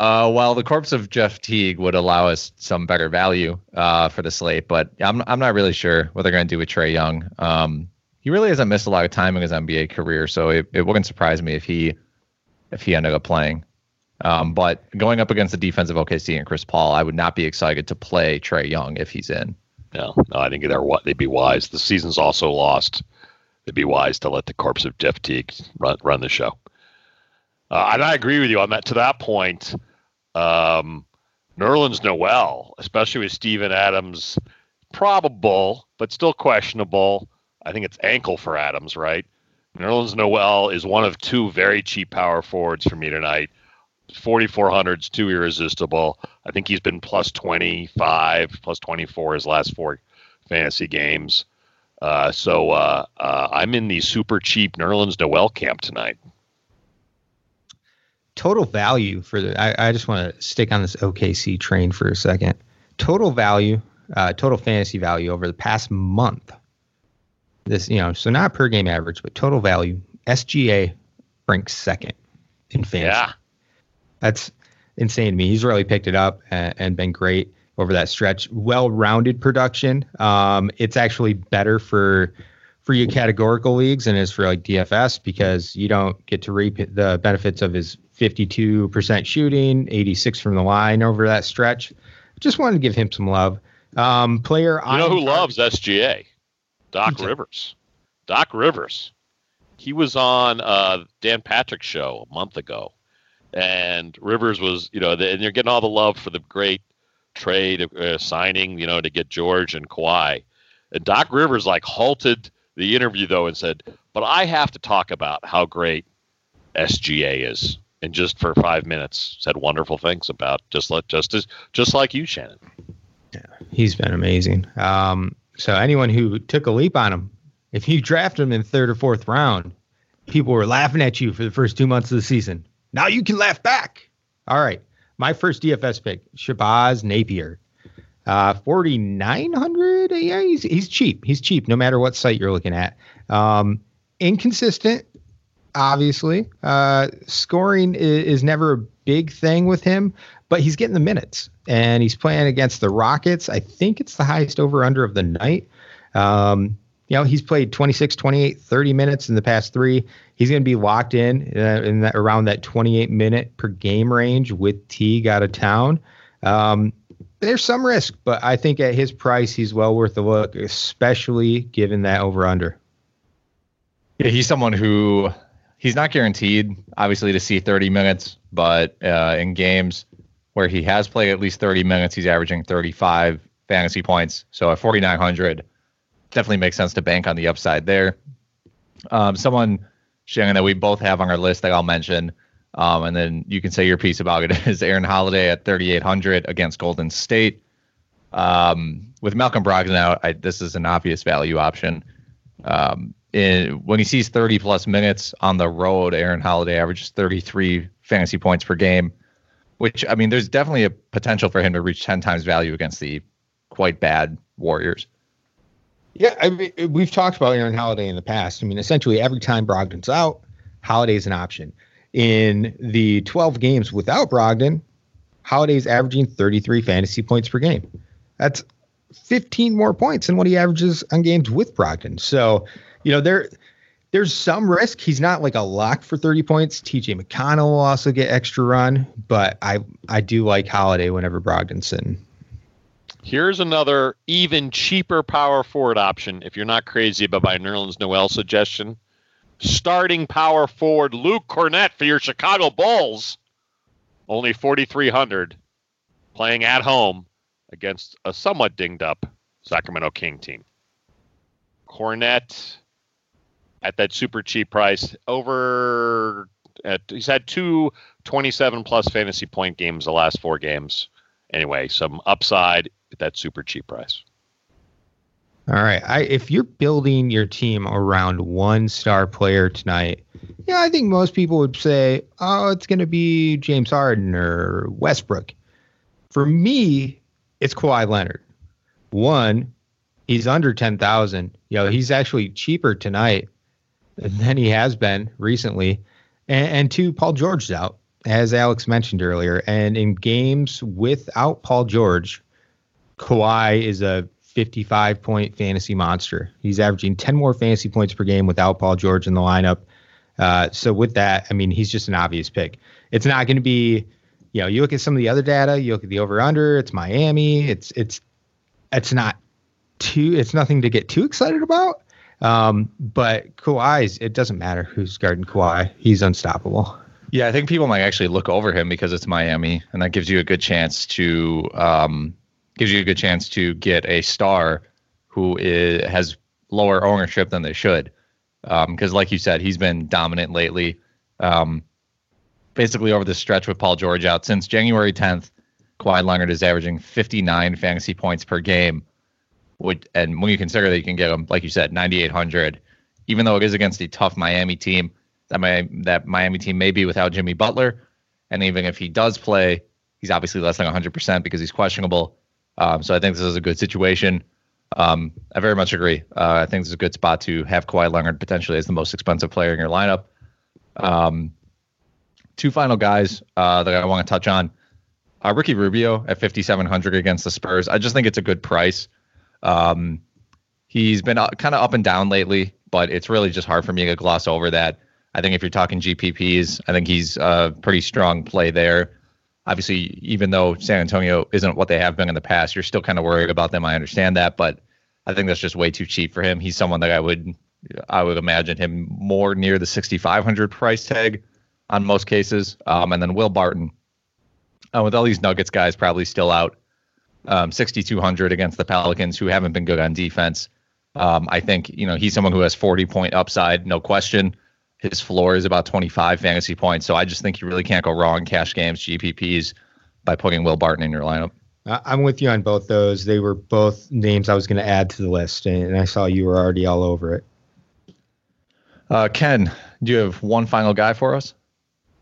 Uh, well, the corpse of Jeff Teague would allow us some better value uh, for the slate, but I'm I'm not really sure what they're going to do with Trae Young. Um, he really hasn't missed a lot of time in his NBA career, so it, it wouldn't surprise me if he if he ended up playing. Um, but going up against the defense of OKC and Chris Paul, I would not be excited to play Trae Young if he's in. No, no, I think they're they'd be wise. The season's also lost. They'd be wise to let the corpse of Jeff Teague run run the show. Uh, and I agree with you on that. To that point, um, Nerlens Noel, especially with Steven Adams, probable but still questionable. I think it's ankle for Adams, right? Nerlens Noel is one of two very cheap power forwards for me tonight. 4,400 is too irresistible. I think he's been plus 25, plus 24 his last four fantasy games. Uh, so uh, uh, I'm in the super cheap Nerlens Noel camp tonight. Total value for the, I, I just want to stick on this OKC train for a second. Total value, uh, total fantasy value over the past month. This, you know, so not per game average, but total value. SGA ranks second in fantasy. Yeah. That's insane to me. He's really picked it up and, and been great over that stretch. Well-rounded production. Um, it's actually better for for your categorical leagues and is for like DFS because you don't get to reap the benefits of his 52% shooting, 86 from the line over that stretch. Just wanted to give him some love. Um, player, you know who loves SGA? Doc Rivers. Doc Rivers. He was on uh, Dan Patrick's show a month ago, and Rivers was, you know, and you're getting all the love for the great trade uh, signing, you know, to get George and Kawhi. And Doc Rivers like halted the interview though and said, "But I have to talk about how great SGA is." And just for five minutes, said wonderful things about just like just as just like you, Shannon. Yeah, he's been amazing. Um, so anyone who took a leap on him, if you draft him in third or fourth round, people were laughing at you for the first two months of the season. Now you can laugh back. All right, my first DFS pick, Shabazz Napier. Uh, 4,900. Yeah, he's, he's cheap. He's cheap no matter what site you're looking at. Um, inconsistent, obviously. Uh, scoring is, is never a big thing with him, but he's getting the minutes and he's playing against the Rockets. I think it's the highest over under of the night. Um, you know, he's played 26, 28, 30 minutes in the past three. He's going to be locked in uh, in that, around that 28 minute per game range with Teague out of town. Um, there's some risk, but I think at his price, he's well worth a look, especially given that over under. Yeah, he's someone who he's not guaranteed, obviously, to see 30 minutes, but uh, in games where he has played at least 30 minutes, he's averaging 35 fantasy points. So at 4,900, definitely makes sense to bank on the upside there. Um, someone, Shannon, that we both have on our list that I'll mention um, and then you can say your piece about it is Aaron Holiday at 3,800 against Golden State. Um, with Malcolm Brogdon out, I, this is an obvious value option. Um, in, when he sees 30 plus minutes on the road, Aaron Holiday averages 33 fantasy points per game, which, I mean, there's definitely a potential for him to reach 10 times value against the quite bad Warriors. Yeah, I mean, we've talked about Aaron Holiday in the past. I mean, essentially every time Brogdon's out, Holiday's an option in the 12 games without Brogdon, Holiday's averaging 33 fantasy points per game. That's 15 more points than what he averages on games with Brogdon. So, you know, there there's some risk. He's not like a lock for 30 points. TJ McConnell will also get extra run, but I I do like Holiday whenever Brogdon's in. Here's another even cheaper power forward option if you're not crazy about my Nerlens Noel suggestion starting power forward Luke Kornet for your Chicago Bulls. Only 4,300 playing at home against a somewhat dinged up Sacramento King team. Cornett at that super cheap price over at, he's had two 27 plus fantasy point games the last four games. Anyway, some upside at that super cheap price. All right. I, if you're building your team around one star player tonight, yeah, I think most people would say, oh, it's going to be James Harden or Westbrook. For me, it's Kawhi Leonard. One, he's under 10,000. You know, he's actually cheaper tonight than he has been recently. And, and two, Paul George's out, as Alex mentioned earlier. And in games without Paul George, Kawhi is a 55 point fantasy monster. He's averaging 10 more fantasy points per game without Paul George in the lineup. Uh, so with that, I mean, he's just an obvious pick. It's not going to be, you know, you look at some of the other data, you look at the over under, it's Miami. It's, it's, it's not too, it's nothing to get too excited about. Um, but Kawhi's, it doesn't matter who's guarding Kawhi. He's unstoppable. Yeah, I think people might actually look over him because it's Miami, and that gives you a good chance to um, gives you a good chance to get a star who is, has lower ownership than they should. Because, um, like you said, he's been dominant lately. Um, basically, over the stretch with Paul George out since January 10th, Kawhi Leonard is averaging 59 fantasy points per game. Would and when you consider that you can get him, like you said, 9,800, even though it is against a tough Miami team, that Miami, that Miami team may be without Jimmy Butler, and even if he does play, he's obviously less than 100% because he's questionable. Um, so I think this is a good situation. Um, I very much agree. Uh, I think this is a good spot to have Kawhi Leonard potentially as the most expensive player in your lineup. Um, two final guys uh, that I want to touch on. Uh, Ricky Rubio at 5,700 against the Spurs. I just think it's a good price. Um, he's been uh, kind of up and down lately, but it's really just hard for me to gloss over that. I think if you're talking GPPs, I think he's a pretty strong play there. Obviously, even though San Antonio isn't what they have been in the past, you're still kind of worried about them. I understand that, but I think that's just way too cheap for him. He's someone that I would I would imagine him more near the 6,500 price tag on most cases. Um, and then Will Barton, uh, with all these Nuggets guys probably still out, um, 6,200 against the Pelicans, who haven't been good on defense. Um, I think you know he's someone who has 40 point upside, no question. His floor is about 25 fantasy points, so I just think you really can't go wrong cash games, GPPs, by putting Will Barton in your lineup. I'm with you on both those. They were both names I was going to add to the list, and I saw you were already all over it. Uh, Ken, do you have one final guy for us?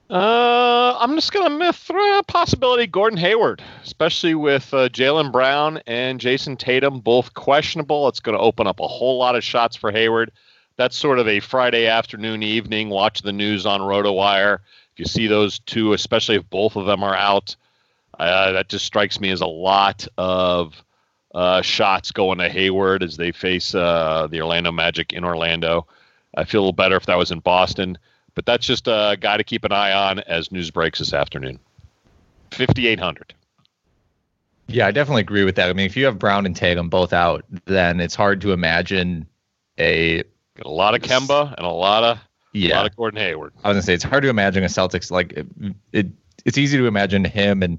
Uh, I'm just gonna throw a possibility Gordon Hayward, especially with uh, Jaylen Brown and Jayson Tatum both questionable. It's going to open up a whole lot of shots for Hayward. That's sort of a Friday afternoon, evening. Watch the news on RotoWire. If you see those two, especially if both of them are out, uh, that just strikes me as a lot of uh, shots going to Hayward as they face uh, the Orlando Magic in Orlando. I feel a little better if that was in Boston, but that's just a guy to keep an eye on as news breaks this afternoon. 5,800. Yeah, I definitely agree with that. I mean, if you have Brown and Tatum both out, then it's hard to imagine a Got a lot of Kemba and a lot of yeah, a lot of Gordon Hayward. I was gonna say it's hard to imagine a Celtics like it. it it's easy to imagine him and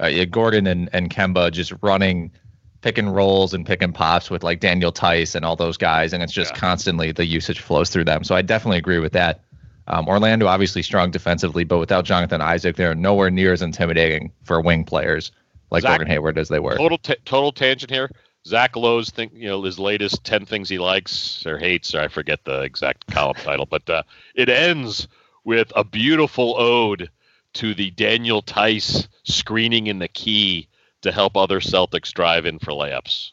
uh, yeah, Gordon and and Kemba just running pick and rolls and pick and pops with like Daniel Theis and all those guys, and it's just yeah. constantly the usage flows through them. So I definitely agree with that. Um, Orlando obviously strong defensively, but without Jonathan Isaac, they're nowhere near as intimidating for wing players like Zach, Gordon Hayward as they were. Total t- total tangent here. Zach Lowe's think you know his latest ten things he likes or hates, or I forget the exact column title, but uh, it ends with a beautiful ode to the Daniel Theis screening in the key to help other Celtics drive in for layups.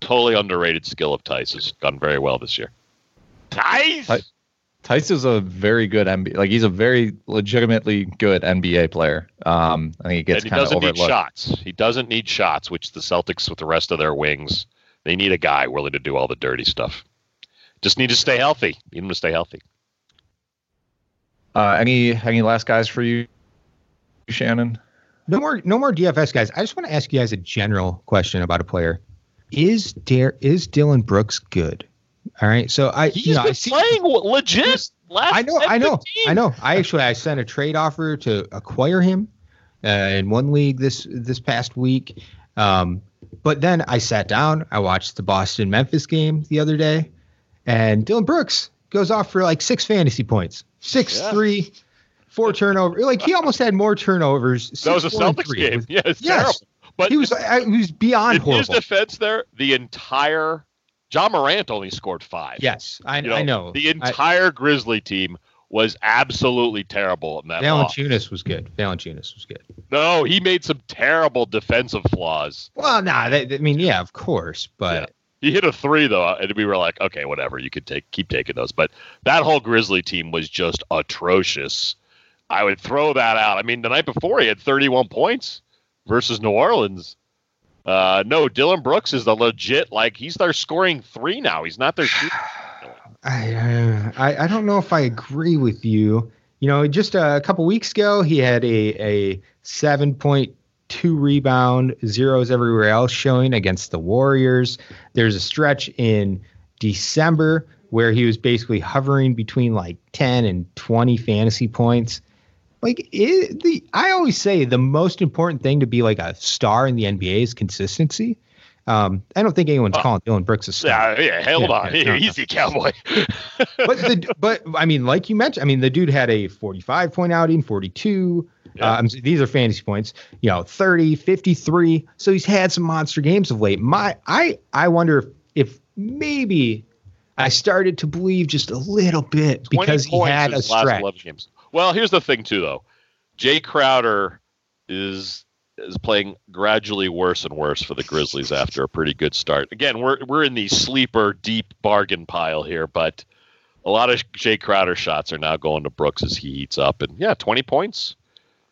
Totally underrated skill of Theis has gone very well this year. Theis. Theis is a very good NBA. Like he's a very legitimately good NBA player. Um, I think he gets kind of overlooked. He doesn't need shots. He doesn't need shots, which the Celtics with the rest of their wings, they need a guy willing to do all the dirty stuff. Just need to stay healthy. Need him to stay healthy. Uh, any any last guys for you, Shannon? No more no more DFS guys. I just want to ask you guys a general question about a player. Is Dare is Dillon Brooks good? All right. So I he's you know, been I see, playing legit. Last I know, I know, I know. I actually I sent a trade offer to acquire him uh, in one league this this past week. Um, but then I sat down, I watched the Boston Memphis game the other day, and Dillon Brooks goes off for like six fantasy points, six yeah. three, four turnovers. Like he almost had more turnovers. That was a Celtics game. Yeah, yes. terrible. But he was I, he was beyond in horrible. his defense, there the entire Ja Morant only scored five. Yes, I, you know, I know. The entire I, Grizzly team was absolutely terrible in that. Valanciunas was good. Valanciunas was good. No, he made some terrible defensive flaws. Well, nah, I mean, yeah, of course, but. Yeah. He hit a three though, and we were like, okay, whatever. You could take keep taking those, but that whole Grizzly team was just atrocious. I would throw that out. I mean, the night before he had 31 points versus New Orleans. Uh, no, Dillon Brooks is the legit like he's their scoring three now. He's not their. I, uh, I I don't know if I agree with you. You know, just a couple weeks ago, he had a a seven point two rebound, zeros everywhere else showing against the Warriors. There's a stretch in December where he was basically hovering between like 10 and 20 fantasy points like it, the I always say the most important thing to be like a star in the NBA is consistency. Um, I don't think anyone's uh, calling Dillon Brooks a star. Yeah, yeah hold yeah, on, yeah, easy, cowboy. but the but I mean, like you mentioned, I mean, the dude had a 45 point outing, 42. Yeah. Um, these are fantasy points, you know, 30, 53. So he's had some monster games of late. My I I wonder if, if maybe I started to believe just a little bit because he had a stretch. Well, here's the thing too, though. Jae Crowder is is playing gradually worse and worse for the Grizzlies after a pretty good start. Again, we're we're in the sleeper deep bargain pile here, but A lot of Jae Crowder shots are now going to Brooks as he heats up, and yeah, twenty points.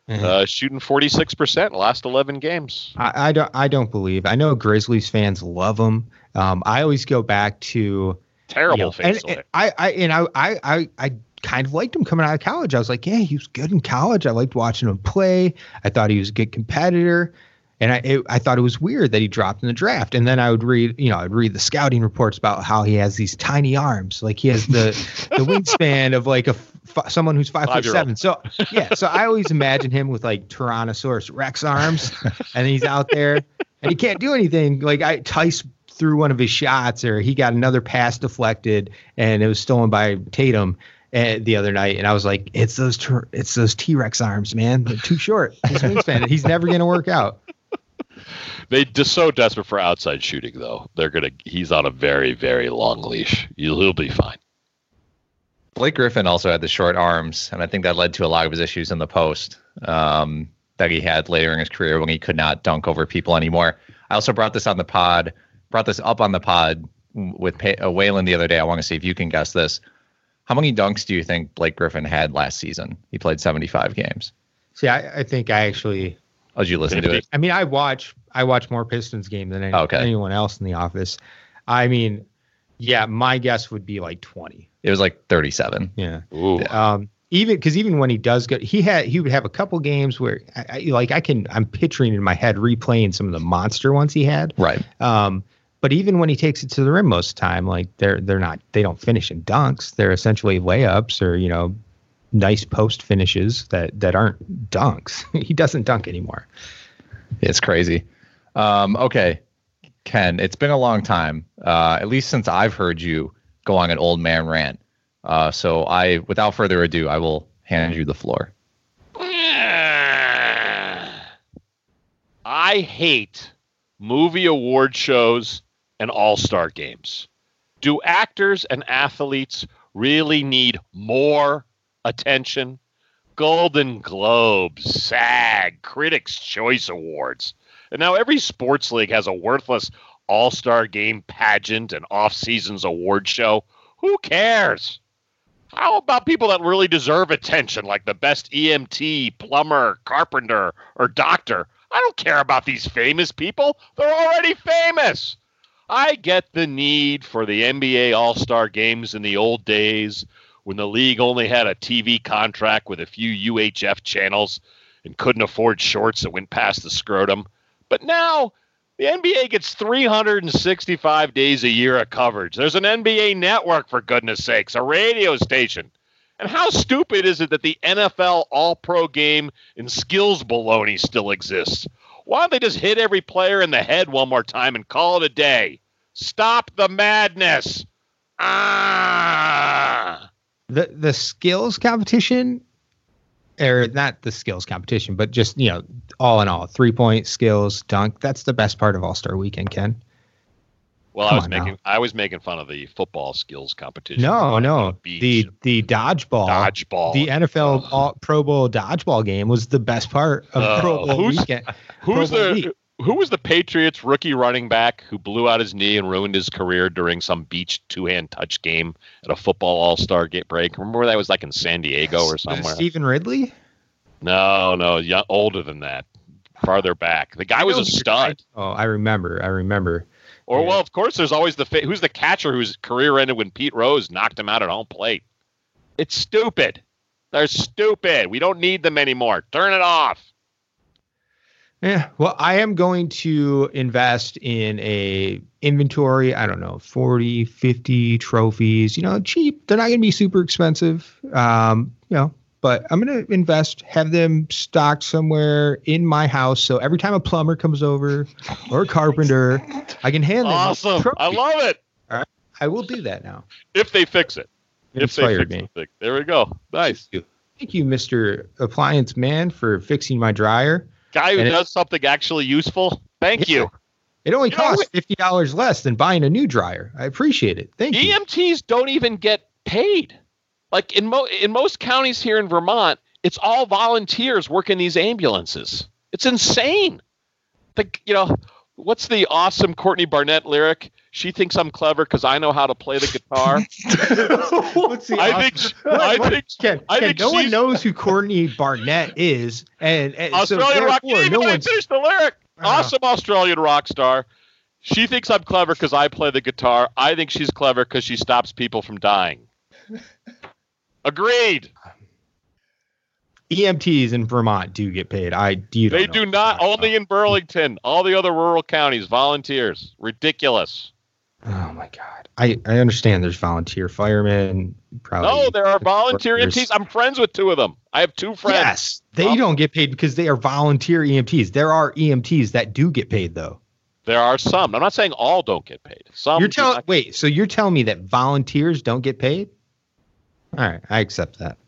Mhm. Uh, shooting forty six percent last eleven games. I, I don't. I don't believe. I know Grizzlies fans love him. Um, I always go back to Terrible you know, and, and I, I, and I, I, I kind of liked him coming out of college. I was like, yeah, he was good in college. I liked watching him play. I thought he was a good competitor. And I, it, I thought it was weird that he dropped in the draft. And then I would read, you know, I'd read the scouting reports about how he has these tiny arms, like he has the the wingspan of like a f- someone who's five foot seven. So yeah, so I always imagine him with like Tyrannosaurus Rex arms, and he's out there and he can't do anything. Like I Tice threw one of his shots, or he got another pass deflected, and it was stolen by Tatum. Uh, the other night, and I was like, "It's those, Tyr- it's those T Rex arms, man. They're too short. His wingspan. He's never gonna work out." They just so desperate for outside shooting, though. They're gonna. He's on a very, very long leash. He'll, he'll be fine. Blake Griffin also had the short arms, and I think that led to a lot of his issues in the post um, that he had later in his career when he could not dunk over people anymore. I also brought this on the pod, brought this up on the pod with pa- uh, Waylon the other day. I want to see if you can guess this. How many dunks do you think Blake Griffin had last season? He played 75 games. See, I, I think I actually. Oh, did you listen to it? I mean, I watch I watch more Pistons game than any, Okay. anyone else in the office. I mean, yeah, my guess would be like twenty. It was like 37. Yeah. Ooh. Um, even because even when he does go, he had he would have a couple games where I, I like I can I'm picturing in my head replaying some of the monster ones he had. Right. Um, but even when he takes it to the rim most of the time, like they're they're not they don't finish in dunks. They're essentially layups or you know nice post finishes that that aren't dunks. he doesn't dunk anymore. It's crazy. Um, okay, Ken, it's been a long time, uh, at least since I've heard you go on an old man rant. Uh, so I, without further ado, I will hand you the floor. I hate movie award shows and all star games. Do actors and athletes really need more attention? Golden Globes, SAG, Critics' Choice Awards. And now every sports league has a worthless all star game pageant and off seasons award show. Who cares? How about people that really deserve attention, like the best EMT, plumber, carpenter, or doctor? I don't care about these famous people. They're already famous. I get the need for the NBA All Star games in the old days when the league only had a TV contract with a few UHF channels and couldn't afford shorts that went past the scrotum. But now the NBA gets 365 days a year of coverage. There's an NBA network, for goodness sakes, a radio station. And how stupid is it that the NFL All Pro game and skills baloney still exists? Why don't they just hit every player in the head one more time and call it a day? Stop the madness. Ah. the the skills competition or not the skills competition but just you know all in all three point skills dunk that's the best part of all-star weekend ken Well, I was on now. making I was making fun of the football skills competition. no no the the dodgeball Dodgeball. the nfl all, pro bowl dodgeball game was the best part of Oh, pro bowl who's- weekend Who's the week. who was the Patriots rookie running back who blew out his knee and ruined his career during some beach two hand touch game at a football all star gate break? Remember that was like in San Diego or somewhere? stevan ridley No, no, young, older than that, farther back. The guy was a stud. oh i remember i remember Or Yeah. well, of course, there's always the fa- who's the catcher whose career ended when Pete Rose knocked him out at home plate. It's stupid. They're stupid. We don't need them anymore. Turn it off. Yeah, well, I am going to invest in a inventory, I don't know, 40, 50 trophies, you know, cheap. They're not going to be super expensive. Um, you know, but I'm going to invest, have them stocked somewhere in my house so every time a plumber comes over or a carpenter, I can hand them Awesome. trophy. I love it. All right. I will do that now. If they fix it. It if they fix me. the thing. There we go. Nice. Thank you, Mr. Appliance Man, for fixing my dryer. Guy who And does something actually useful. Thank you. It only You know, costs fifty dollars less than buying a new dryer. I appreciate it. Thank you. EMTs don't even get paid. Like in mo- in most counties here in Vermont, it's all volunteers working these ambulances. It's insane. The you know, what's the awesome Courtney Barnett lyric? She thinks I'm clever because I know how to play the guitar. Let's see. I think. sh- I think. Ken, I Ken, think no one knows who Courtney Barnett is, and, and so Australian rock. therefore, Even no though I finished the lyric. Awesome Australian rock star. She thinks I'm clever because I play the guitar. I think she's clever because she stops people from dying. Agreed. EMTs in Vermont do get paid. I do. They do not. Only in Burlington. All the other rural counties, volunteers. Ridiculous. Oh my god. I I understand. There's volunteer firemen. Probably. No, there are volunteer workers. EMTs. I'm friends with two of them. I have two friends. Yes, they don't get paid because they are volunteer EMTs. There are EMTs that do get paid though. There are some. I'm not saying all don't get paid. Some. You're do telling not- wait, so you're telling me that volunteers don't get paid? All right, I accept that.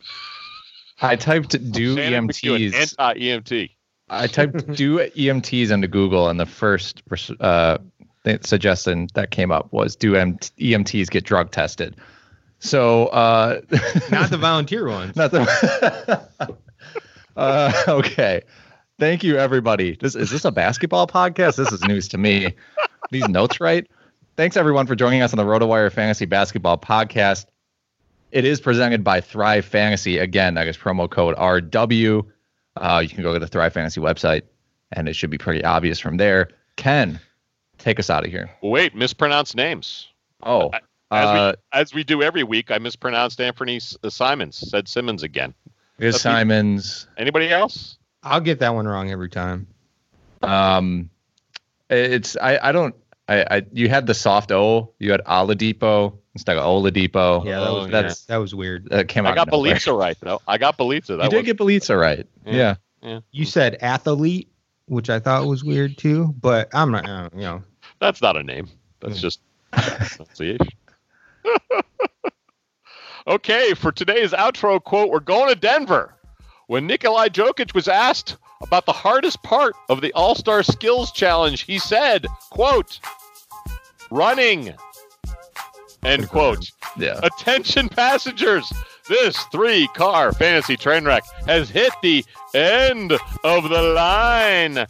I typed do Shannon EMTs. Anti-EMT. I typed do EMTs into Google, and the first uh, th- suggestion that came up was do EMTs get drug tested? So uh, Not the volunteer ones. not the. uh, okay, thank you everybody. This is this a basketball podcast? This is news to me. These notes right. Thanks everyone for joining us on the RotoWire Fantasy Basketball Podcast. It is presented by Thrive Fantasy. Again, I guess promo code RW. Uh, you can go to the Thrive Fantasy website, and it should be pretty obvious from there. Ken, take us out of here. Wait, mispronounced names. Oh, As, uh, we, as we do every week, I mispronounced Anthony S- uh, Simons. Said Simmons again. Is That's me. Simons. Anybody else? I'll get that one wrong every time. Um, it's I I don't I I you had the soft O. You had Oladipo instead of Oladipo. Yeah, that Oh, was yeah. that's that was weird. that came out. I got of nowhere. Bjelica right though. I got Bjelica. That You did get Bjelica right. Yeah. Yeah. You said athlete, which I thought was weird too, but I'm not. Uh, you know, That's not a name. That's just pronunciation. okay, for today's outro quote, we're going to Denver. When Nikola Jokic was asked about the hardest part of the All-Star Skills Challenge, he said, quote, running. End quote. Yeah. Attention passengers, this three-car fantasy train wreck has hit the end of the line.